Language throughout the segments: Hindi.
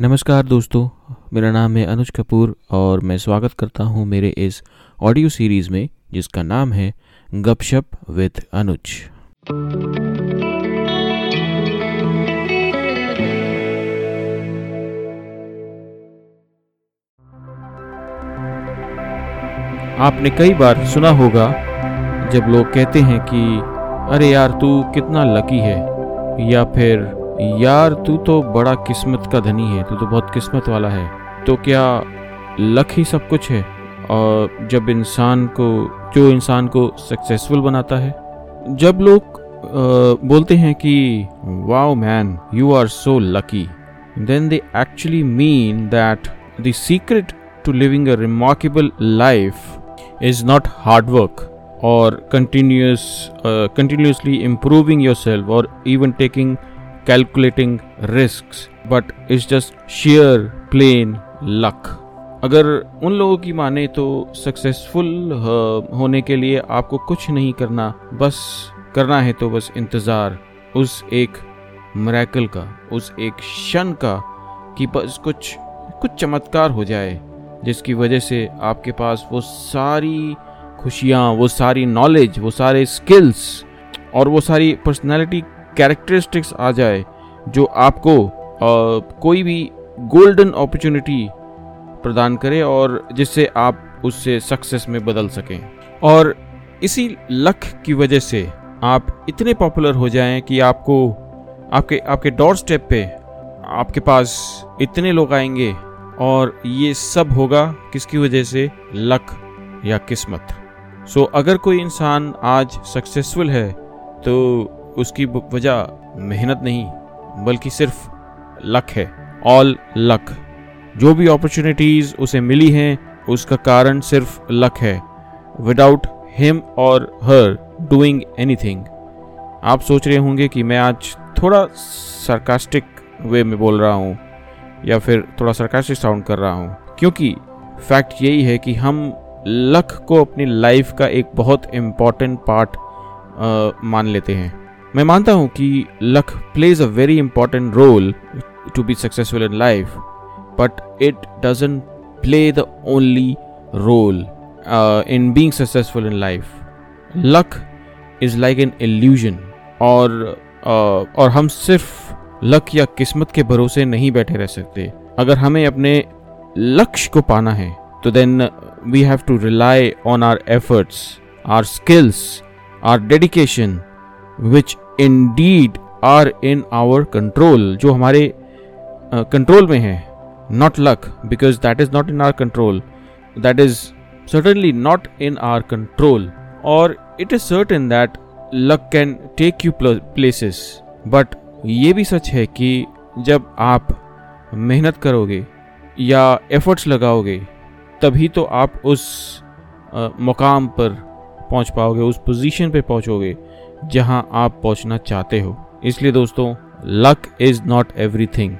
नमस्कार दोस्तों, मेरा नाम है अनुज कपूर और मैं स्वागत करता हूँ मेरे इस ऑडियो सीरीज़ में, जिसका नाम है गपशप विद अनुज। आपने कई बार सुना होगा, जब लोग कहते हैं कि, अरे यार, तू कितना लकी है। या फिर यार तू तो बड़ा किस्मत का धनी है तू तो बहुत किस्मत वाला है। तो क्या लक ही सब कुछ है? और जब इंसान को जो इंसान को सक्सेसफुल बनाता है जब लोग बोलते हैं कि wow man you are so lucky then they actually mean that the secret to living a remarkable life is not hard work or continuous uh, continuously improving yourself or even taking calculating risks, but it's just sheer plain luck. अगर उन लोगों की माने तो सक्सेसफुल होने के लिए आपको कुछ नहीं करना, बस करना है तो बस इंतज़ार, उस एक मरैकल का, उस एक क्षण का, कि बस कुछ कुछ चमत्कार हो जाए, जिसकी वजह से आपके पास वो सारी खुशियाँ, वो सारी नॉलेज वो सारे स्किल्स और वो सारी पर्सनैलिटी कैरेक्टरिस्टिक्स आ जाए जो आपको आ, कोई भी गोल्डन अपॉर्चुनिटी प्रदान करे और जिससे आप उससे सक्सेस में बदल सकें। और इसी लक की वजह से आप इतने पॉपुलर हो जाएँ कि आपको आपके आपके डोर स्टेप पे आपके पास इतने लोग आएँगे और ये सब होगा किसकी वजह से? लक या किस्मत। सो so, अगर कोई इंसान आज सक्सेसफुल है तो उसकी वजह मेहनत नहीं, बल्कि सिर्फ़ लक है ऑल लक जो भी अपॉर्चुनिटीज़ उसे मिली हैं, उसका कारण सिर्फ़ लक है। विदाउट हिम और हर डूइंग एनीथिंग आप सोच रहे होंगे कि मैं आज थोड़ा सरकास्टिक वे में बोल रहा हूँ, या फिर थोड़ा सरकास्टिक साउंड कर रहा हूँ। क्योंकि फैक्ट यही है कि हम लक को अपनी लाइफ का एक बहुत इंपॉर्टेंट पार्ट मान लेते हैं। मैं मानता हूँ कि luck plays a very important role to be successful in life but it doesn't play the only role in being successful in life luck is like an illusion और uh, और हम सिर्फ़ लक या किस्मत के भरोसे नहीं बैठे रह सकते। अगर हमें अपने लक्ष्य को पाना है तो then we have to rely on our efforts our skills our dedication which indeed are in our control जो हमारे कंट्रोल uh, में है not luck because that is not in our control that is certainly not in our control और it is certain that luck can take you places but ये भी सच है कि जब आप मेहनत करोगे या एफर्ट्स लगाओगे तभी तो आप उस मुकाम पर पहुँच पाओगे, उस पोजीशन पे पहुंचोगे जहाँ आप पहुँचना चाहते हो। इसलिए दोस्तों luck is not everything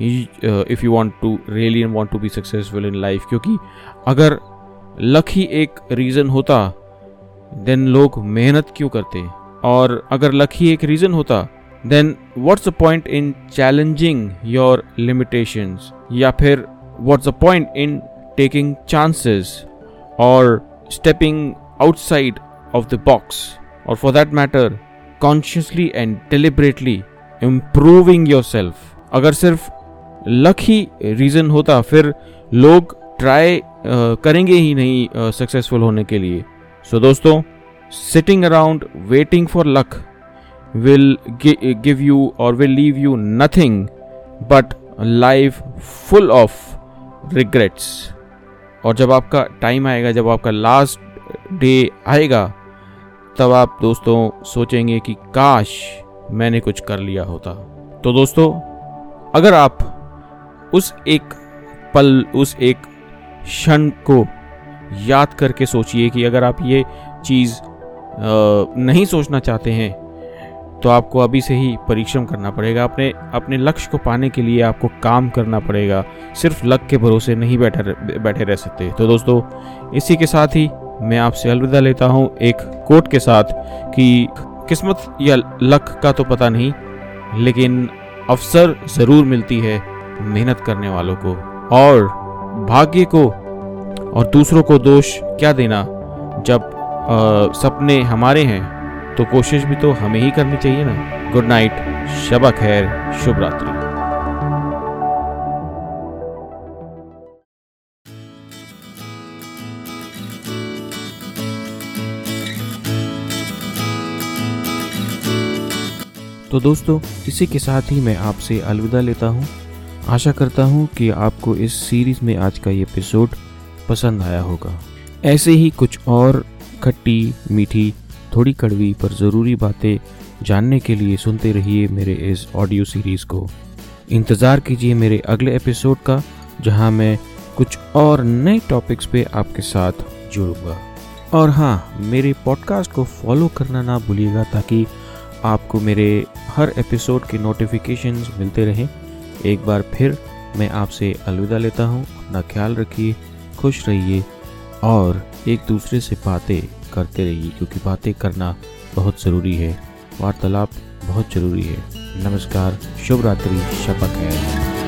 if you want to really want to be successful in life क्योंकि अगर लक ही एक रीज़न होता देन लोग मेहनत क्यों करते? और अगर लक ही एक रीज़न होता then what's a point in challenging your limitations या फिर what's a point in taking chances और stepping outside of the box और for that matter consciously and deliberately improving yourself अगर सिर्फ़ लक ही रीज़न होता फिर लोग ट्राई uh, करेंगे ही नहीं सक्सेसफुल uh, होने के लिए। सो so, दोस्तों sitting around waiting for luck gi- give you or will leave you nothing but life full of regrets. और जब आपका टाइम आएगा जब आपका लास्ट डे आएगा, तब आप दोस्तों सोचेंगे कि काश मैंने कुछ कर लिया होता। तो दोस्तों, अगर आप उस एक पल, उस एक क्षण को याद करके सोचिए कि अगर आप ये चीज़ नहीं सोचना चाहते हैं तो आपको अभी से ही परिश्रम करना पड़ेगा। अपने अपने लक्ष्य को पाने के लिए आपको काम करना पड़ेगा। सिर्फ़ लक के भरोसे नहीं बैठे बैठे रह सकते। तो दोस्तों, इसी के साथ ही मैं आपसे अलविदा लेता हूँ एक कोट के साथ कि किस्मत या लक का तो पता नहीं लेकिन अवसर ज़रूर मिलती है मेहनत करने वालों को। और भाग्य को और दूसरों को दोष क्या देना? जब आ, सपने हमारे हैं तो कोशिश भी तो हमें ही करनी चाहिए ना। गुड नाइट शबा खैर शुभ रात्रि। तो दोस्तों, इसी के साथ ही मैं आपसे अलविदा लेता हूँ। आशा करता हूँ कि आपको इस सीरीज़ में आज का ये एपिसोड पसंद आया होगा। ऐसे ही कुछ और खट्टी, मीठी, थोड़ी कड़वी पर ज़रूरी बातें जानने के लिए सुनते रहिए मेरे इस ऑडियो सीरीज़ को। इंतज़ार कीजिए मेरे अगले एपिसोड का, जहाँ मैं कुछ और नए टॉपिक्स पे आपके साथ जुड़ूँगा। और हाँ मेरे पॉडकास्ट को फॉलो करना ना भूलिएगा, ताकि आपको मेरे हर एपिसोड की नोटिफिकेशन मिलते रहें। एक बार फिर मैं आपसे अलविदा लेता हूँ। अपना ख्याल रखिए, खुश रहिए और एक दूसरे से बातें करते रहिए, क्योंकि बातें करना बहुत ज़रूरी है। वार्तालाप बहुत ज़रूरी है। नमस्कार, शुभ रात्रि, शपथ है।